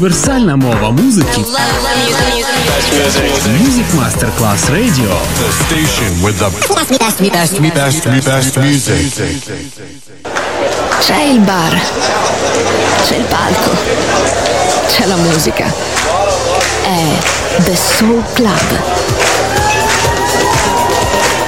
універсальна мова музики. Music Masterclass Radio. The station with the best, best, best, best music. C'è il bar, c'è il palco, c'è la musica. È The Soul Club.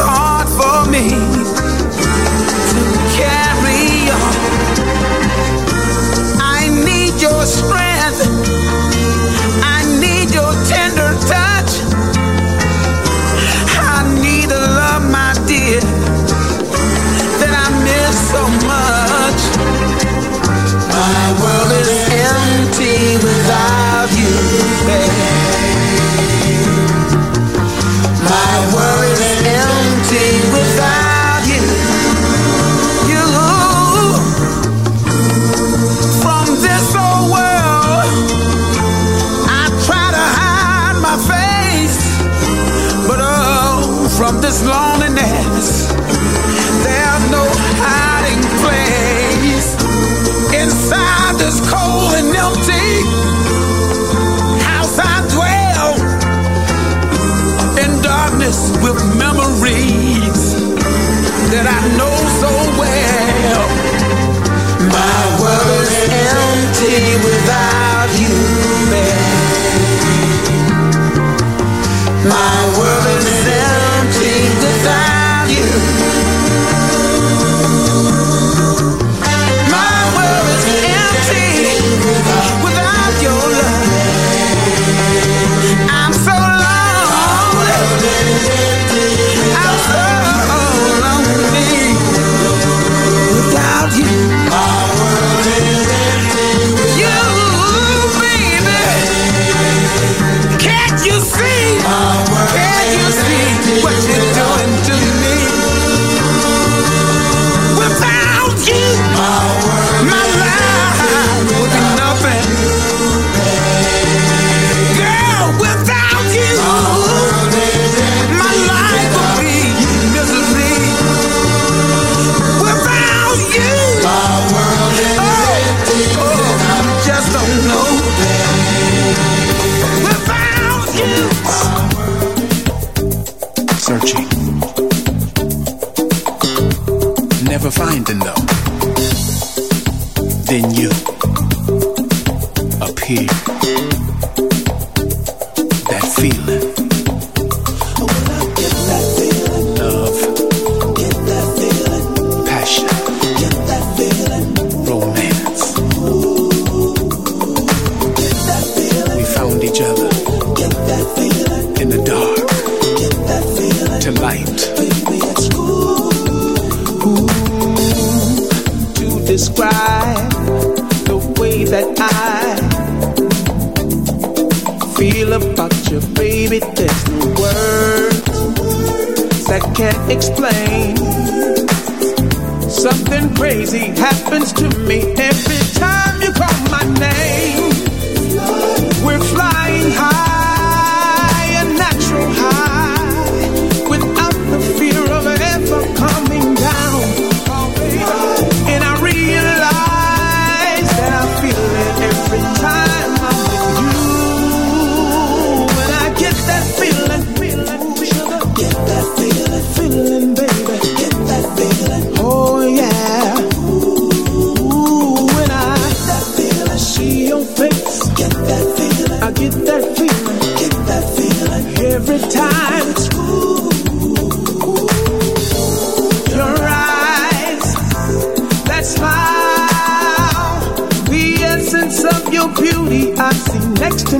hard for me.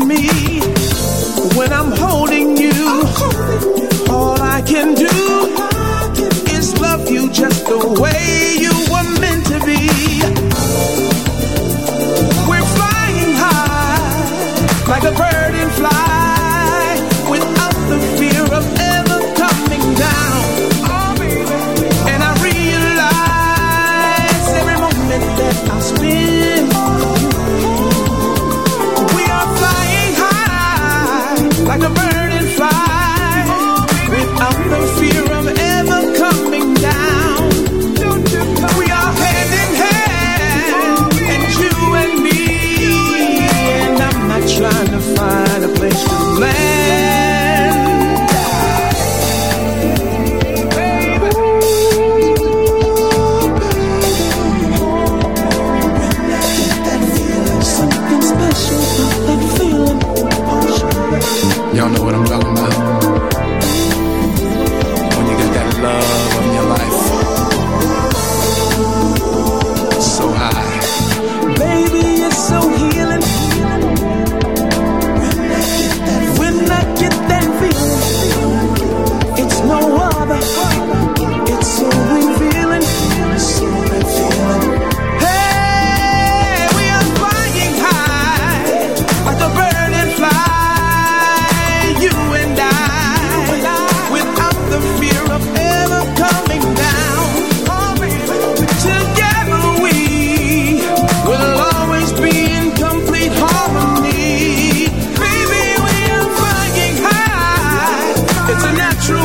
me when I'm holding you. All I can do is love you just the way you were meant to be. We're flying high like a bird. It's natural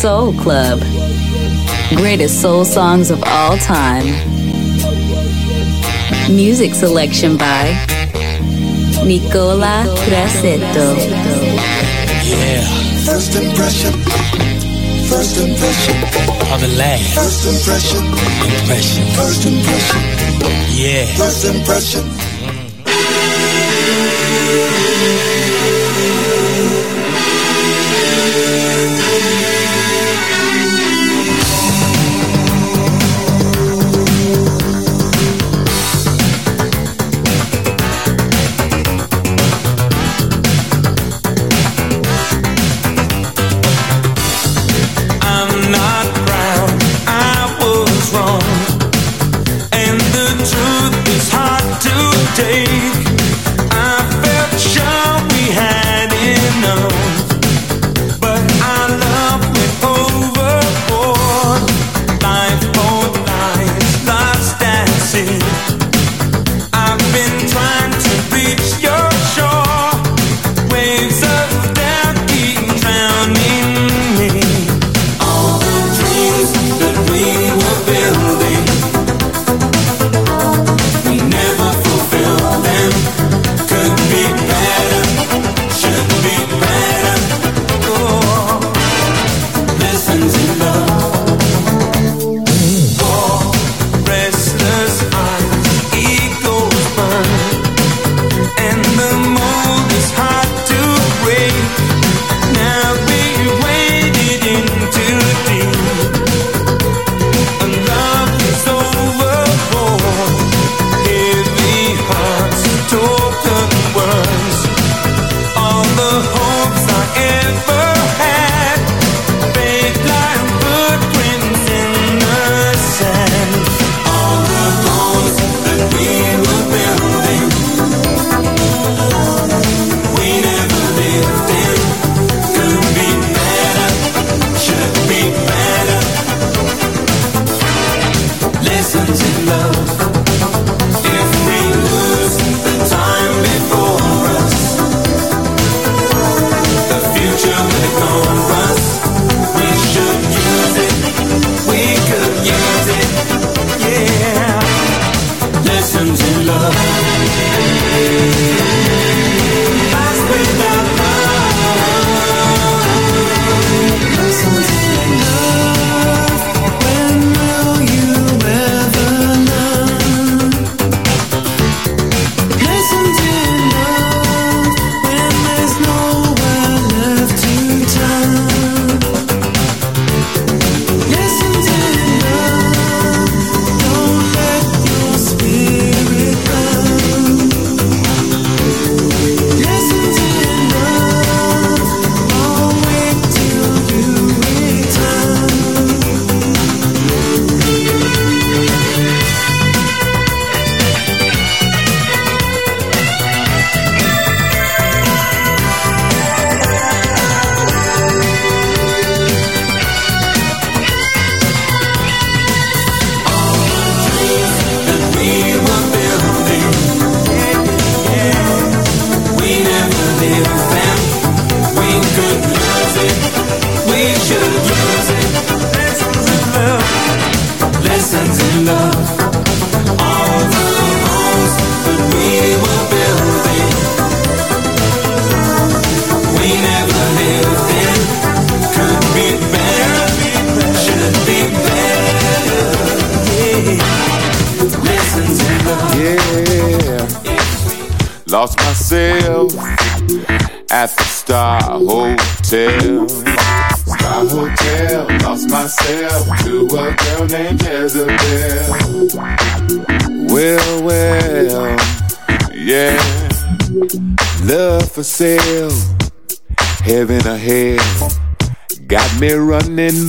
Soul Club. Greatest soul songs of all time. Music selection by Nicola Grassetto. Yeah. First impression. First impression. Of the last. First impression. Impression. First impression. Yeah. First impression. day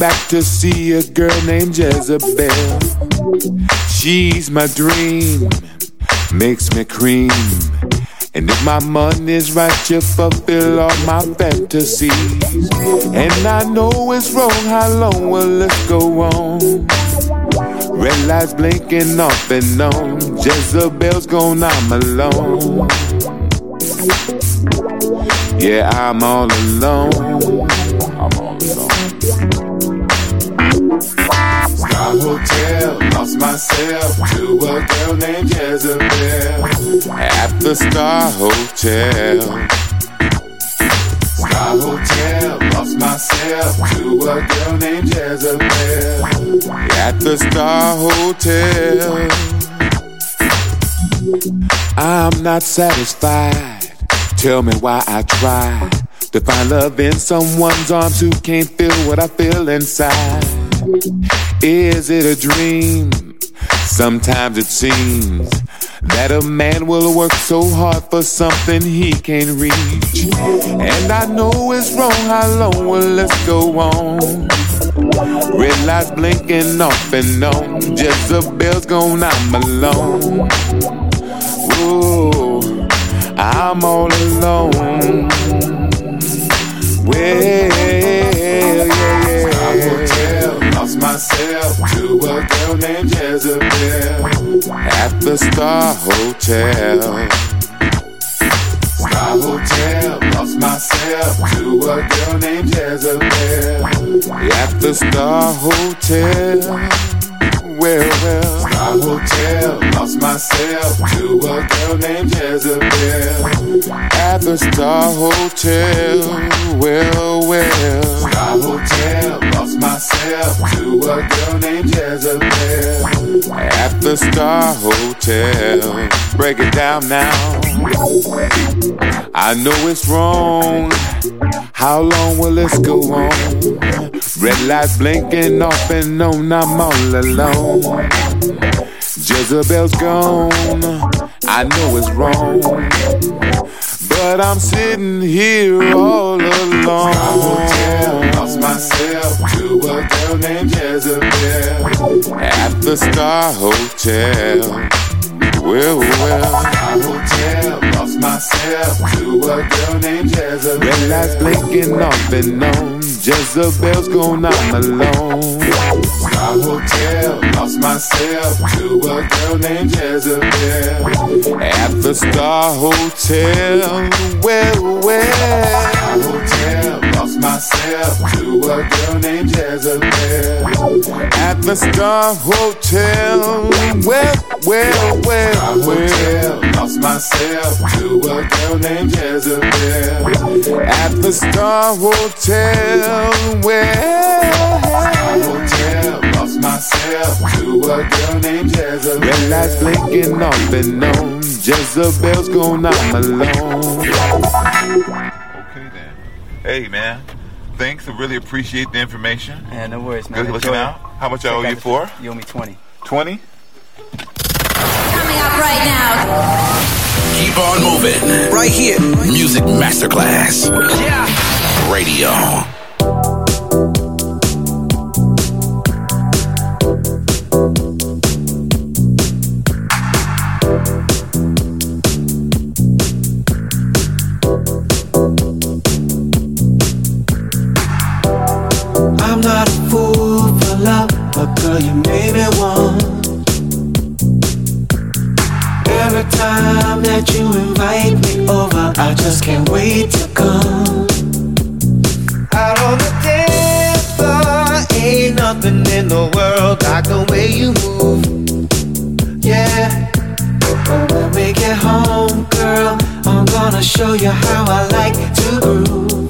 back to see a girl named Jezebel. She's my dream, makes me cream. And if my money's right, you fulfill all my fantasies. And I know it's wrong, how long will this go on? Red lights blinking off and on. Jezebel's gone, I'm alone. Yeah, I'm all alone. Hotel, lost myself to a girl named Jezebel at the Star Hotel. Star Hotel, lost myself to a girl named Jezebel at the Star Hotel. I'm not satisfied. Tell me why I try to find love in someone's arms who can't feel what I feel inside. Is it a dream? Sometimes it seems that a man will work so hard for something he can't reach. And I know it's wrong, how long will this go on? Red lights blinking off and on, Jezebel's gone, I'm alone. Ooh, I'm all alone. Well, myself to a girl named Jezebel at the Star Hotel. Star Hotel, lost myself to a girl named Jezebel at the Star Hotel. Well, well, Star Hotel, lost myself to a girl named Jezebel at the Star Hotel. Well, well, Star Hotel, lost myself to a girl named Jezebel at the Star Hotel. Break it down now. I know it's wrong. How long will this go on? Red lights blinking off and on, I'm all alone. Jezebel's gone, I know it's wrong. But I'm sitting here all alone. Hotel, lost myself to a girl named Jezebel at the Star Hotel. Well, well, Star Hotel, myself to a girl named Jezebel. Red lights blinking off and on. Jezebel's gone, I'm alone. Star Hotel, lost myself to a girl named Jezebel at the Star Hotel. Well, well, myself to a girl named Jezebel at the Star Hotel. Well, well, well, Star Hotel, lost myself to a girl named Jezebel at the Star Hotel. Well, hotel, lost myself to a girl named Jezebel. Red lights blinking off and on. Jezebel's gone, I'm alone. Okay then. Hey man, thanks. I really appreciate the information. Yeah, no worries, man. Good looking Enjoy out. How much I owe you for? You owe me 20. 20? Coming up right now. Keep on moving. Right here. Music Masterclass. Yeah. Radio. Girl, you made me one. Every time that you invite me over, I just can't wait to come. Out on the dance floor, ain't nothing in the world like the way you move. Yeah. When we get home, girl, I'm gonna show you how I like to groove.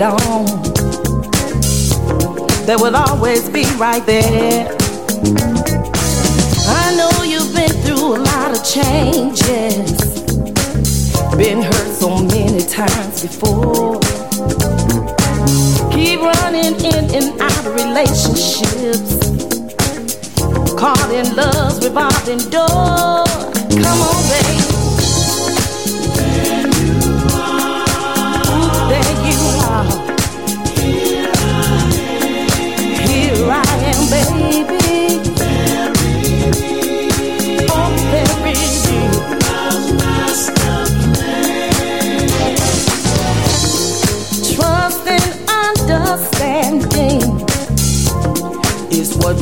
dawn. They will always be right there. I know you've been through a lot of changes, been hurt so many times before. Keep running in and out of relationships, caught in love's revolving door. Come on, baby.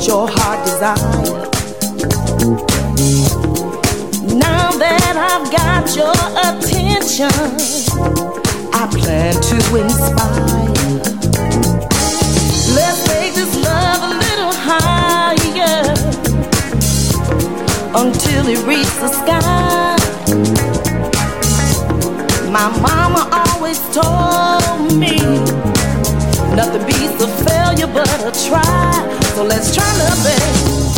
your heart desire. Now that I've got your attention, I plan to inspire. Let's take this love a little higher until it reaches the sky. My mama always told me nothing beats a failure but a try so let's try loving.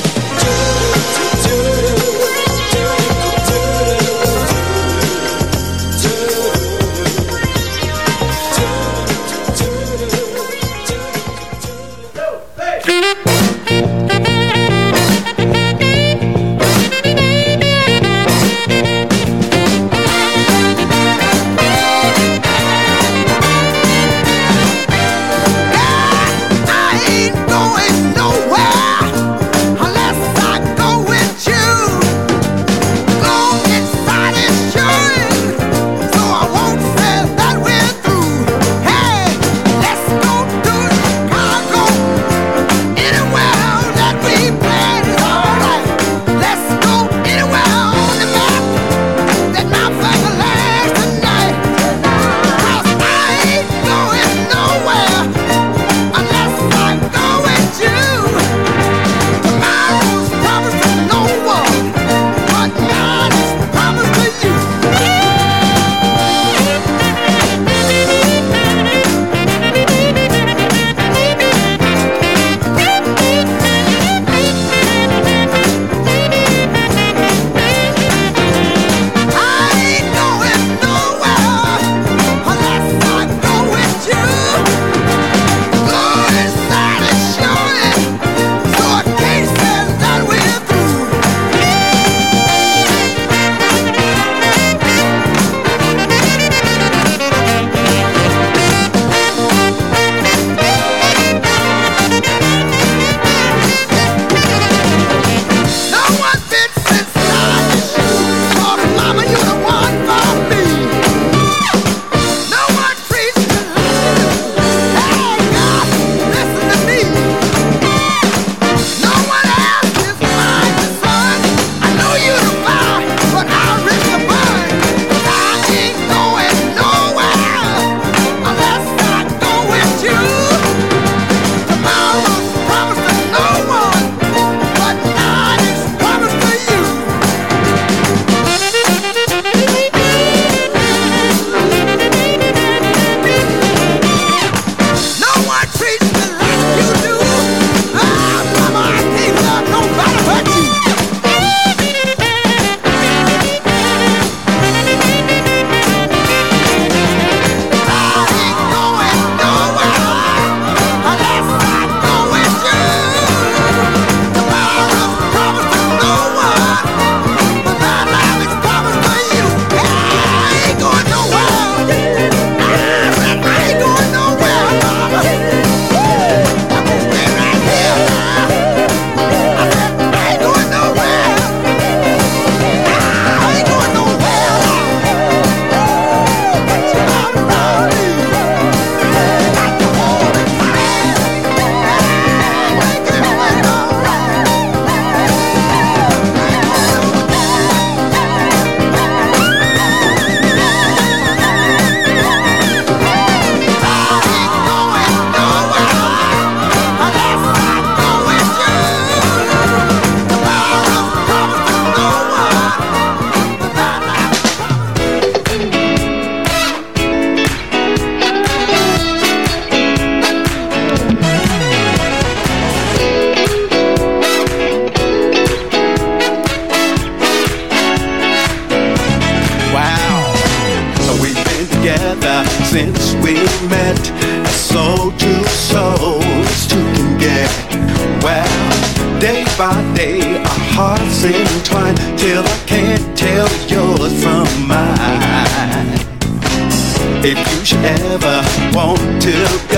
you ever want to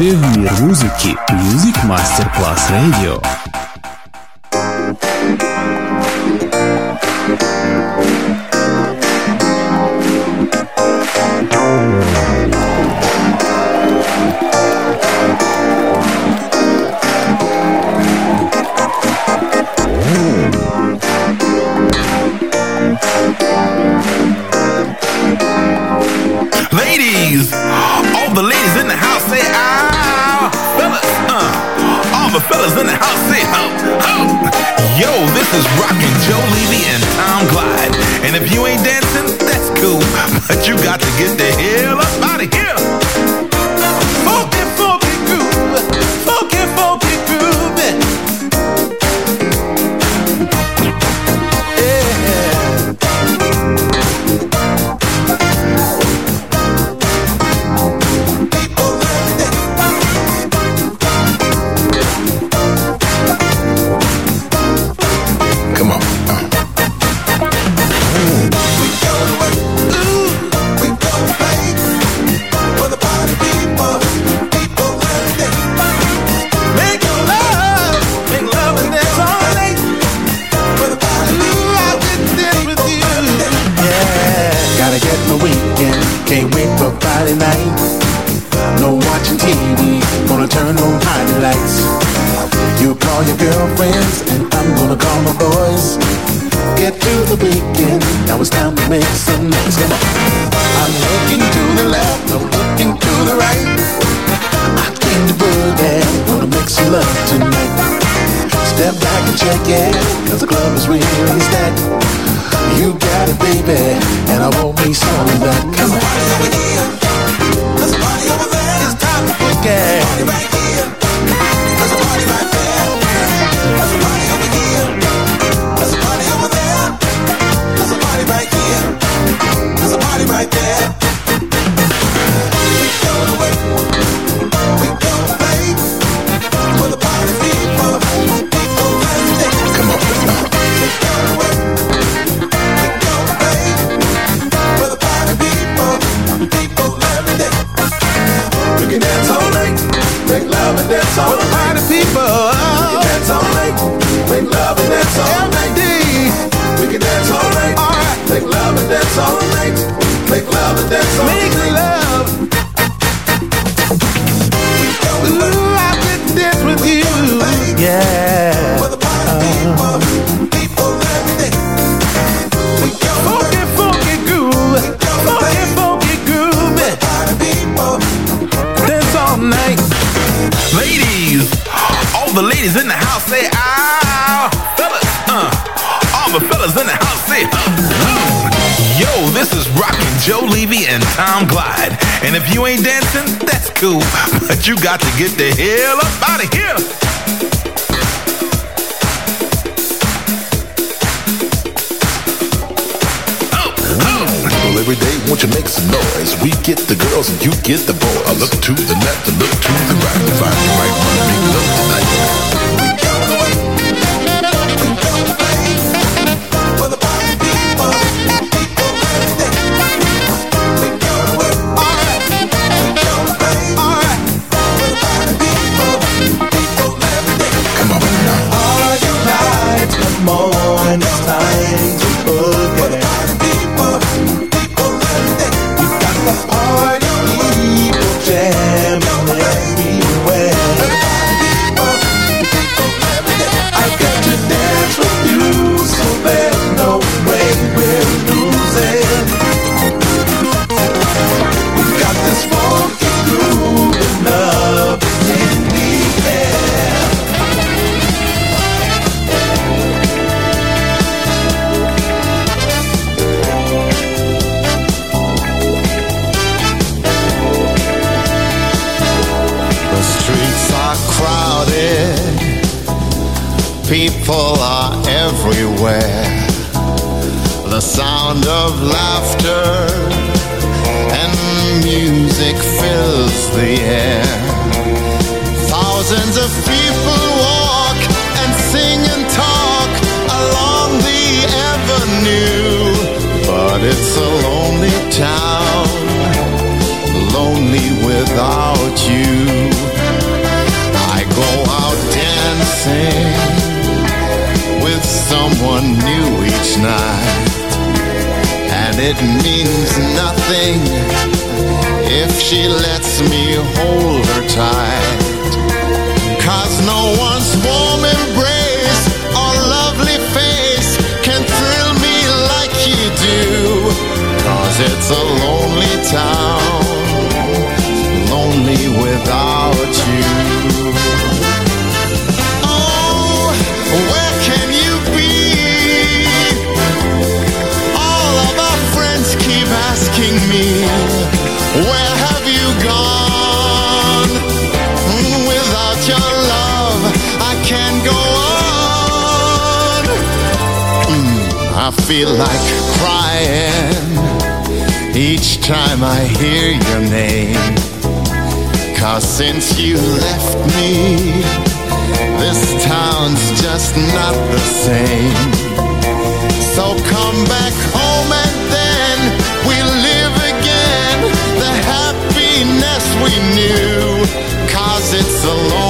в мир музыки Music Masterclass Radio. Ladies in the house say ow. Fellas, uh, all the fellas in the house say huh. Yo, this is Rockin' Joe Levy and Tom Glide. And if you ain't dancing, that's cool. But you got to get the hell up out of here. Every day, won't you make some noise? We get the girls and you get the boys. I look to the left, I look to the right. Find the right one make love The sound of laughter and music fills the air. Thousands of people walk and sing and talk along the avenue, but it's a lonely town lonely without you. I go out dancing with someone new each night, it means nothing if she lets me hold her tight. Cause no one's warm embrace or lovely face can thrill me like you do. Cause it's a lonely town, lonely without I feel like crying each time I hear your name. Cause since you left me, this town's just not the same. So come back home and then we'll live again the happiness we knew. Cause it's a lonely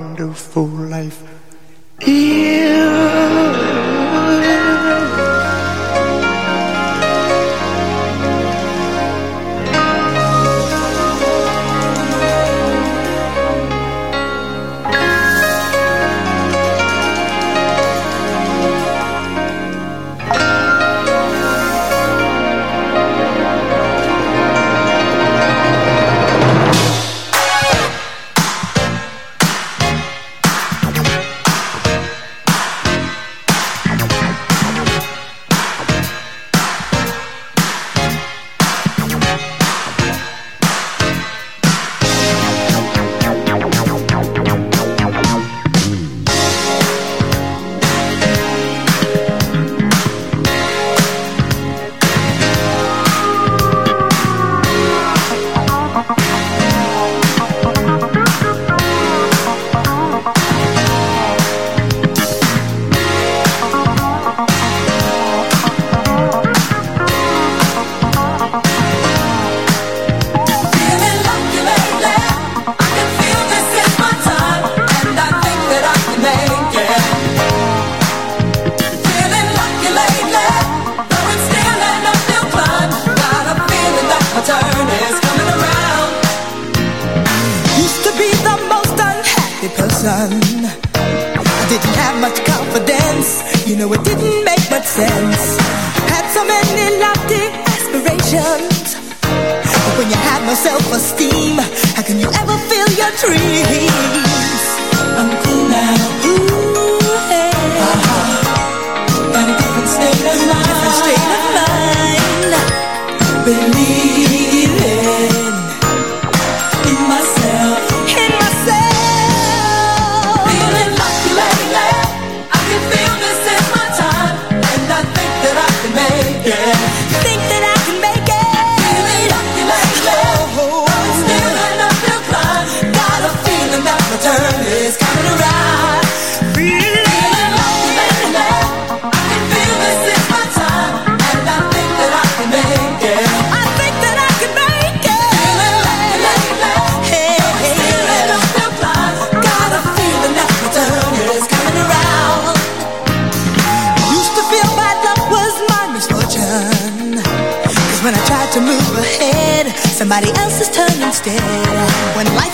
sense. Had so many lofty aspirations. But when you have no self-esteem, how can you ever feel your dreams? I'm cool now. Ooh. somebody else is turning. When life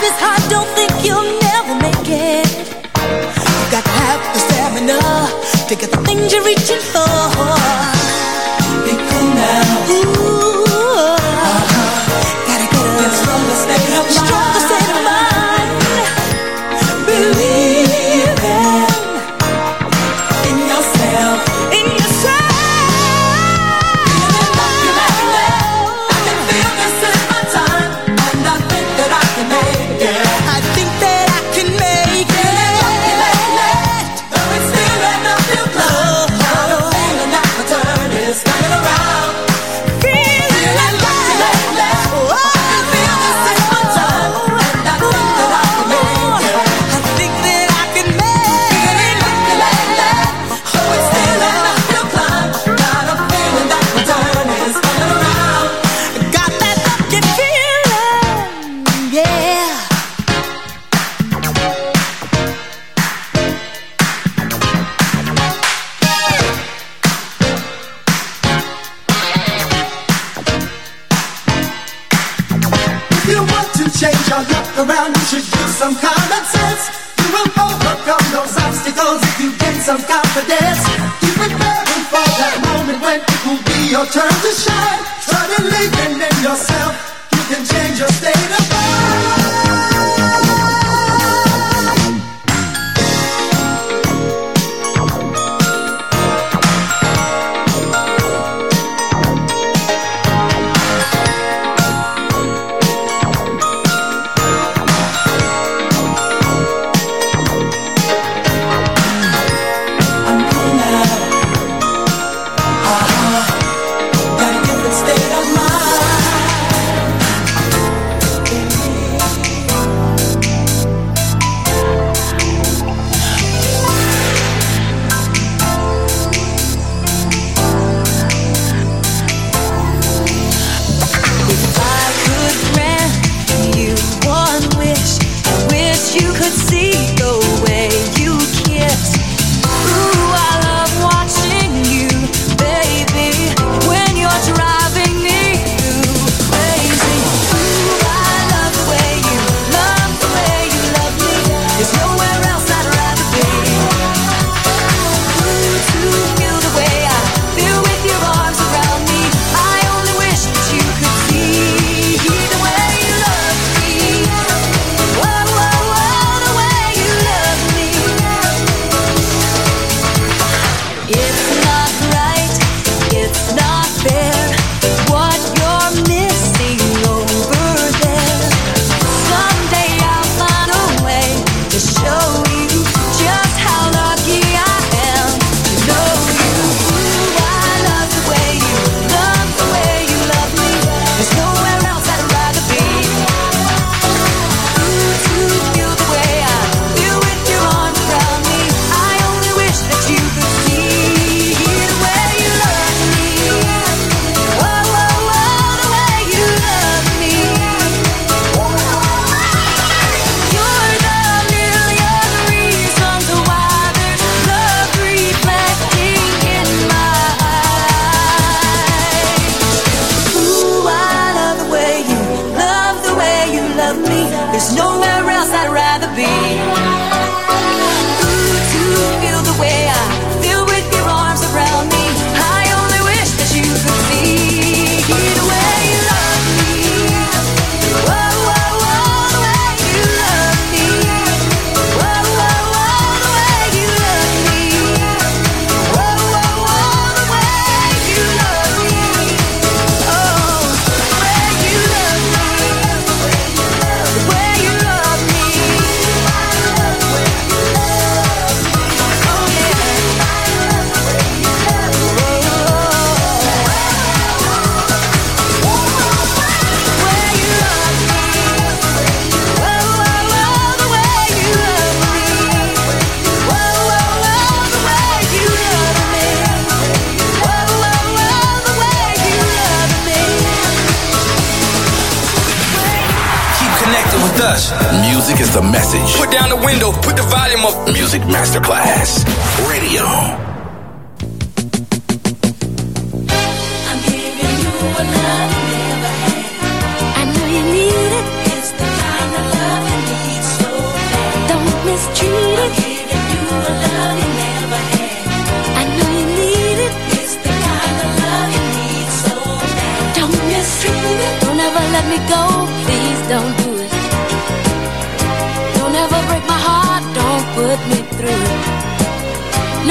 with us. Music is the message. Put down the window, put the volume up. Music Masterclass Radio. I'm giving you a love you never had. I know you need it. It's the kind of love you need so bad. Don't mistreat it. I'm giving you a love you never had. I know you need it. It's the kind of love you need so bad. Don't mistreat it. Don't ever let me go. Please don't do it. Don't put me through.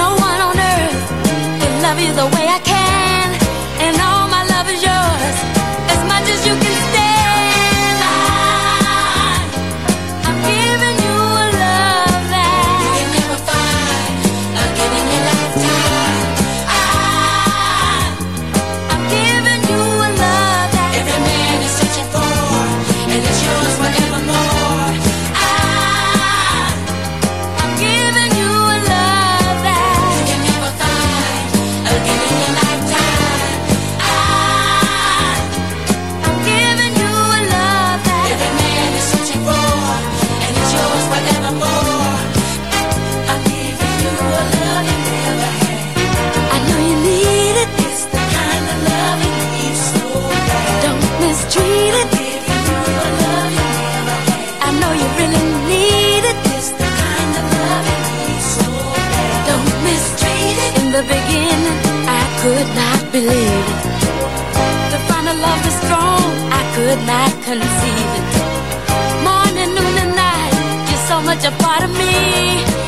No one on earth can love you the way I can. And all my love is yours as much as you can stand. Could not believe it. To find a love this strong, I could not conceive it. Morning, noon, and night, you're so much a part of me.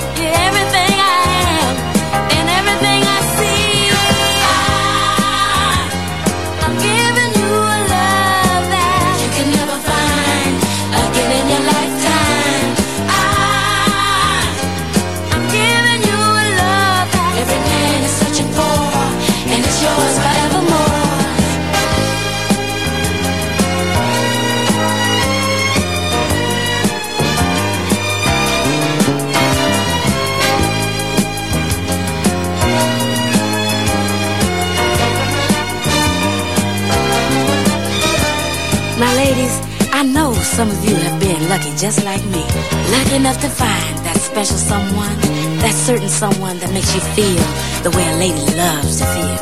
Lucky just like me. Lucky enough to find that special someone, that certain someone that makes you feel the way a lady loves to feel.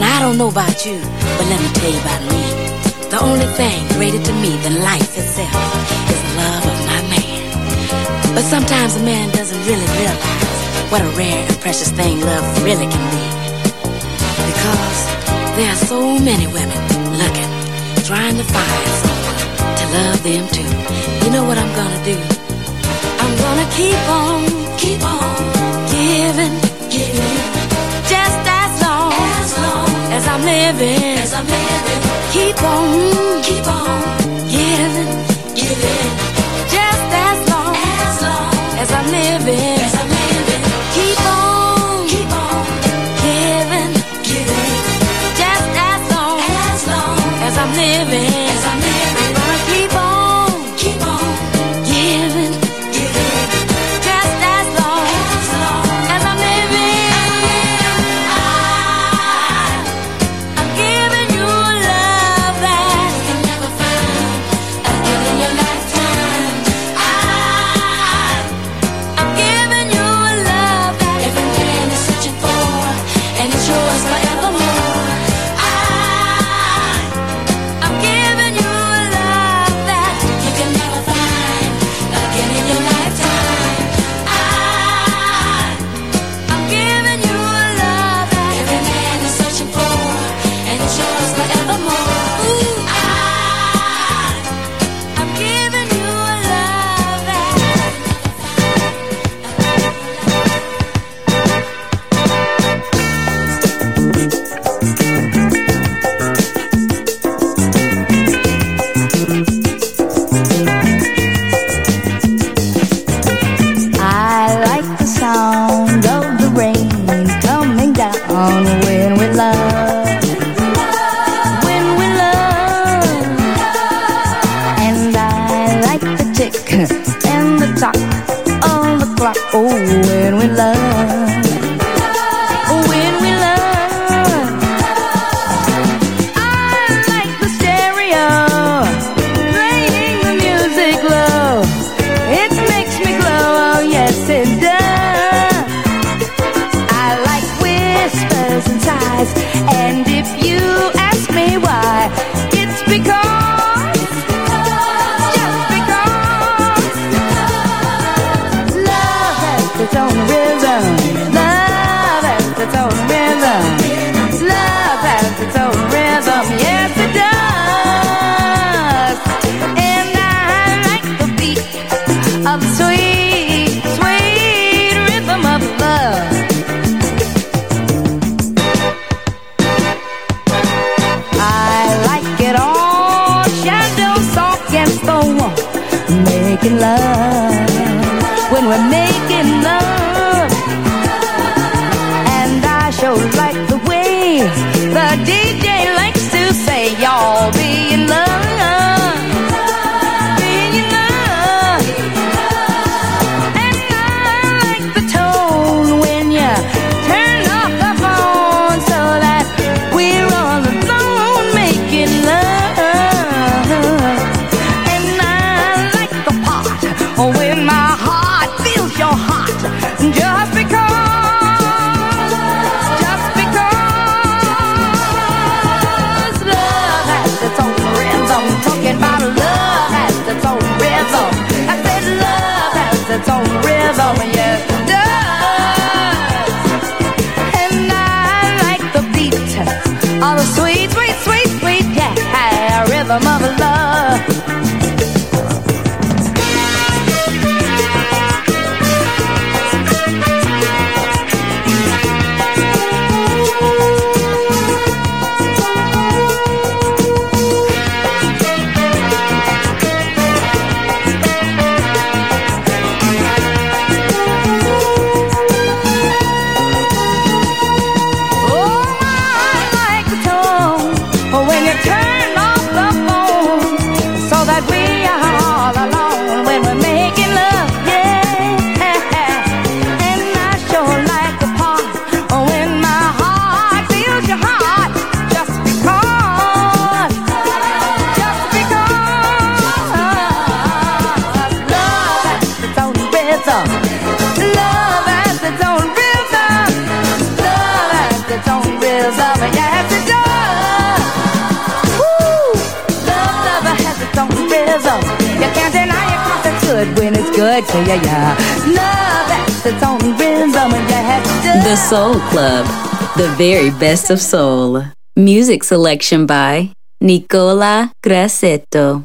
Now, I don't know about you, but let me tell you about me. The only thing greater to me than life itself is the love of my man. But sometimes a man doesn't really realize what a rare and precious thing love really can be. Because there are so many women looking, trying to find someone to love them too. Know what I'm gonna do? I'm gonna keep on, keep on giving, giving, just as long as, long as I'm living, as I'm living. Keep on, keep on giving, giving, just as long as, long as I'm living, as I'm living. Keep on, keep on giving, giving, just as long as, long as I'm living, as I'm living. good, so yeah, yeah. Love, that's the rhythm The Soul Club, the very best of soul. Music selection by Nicola Grassetto.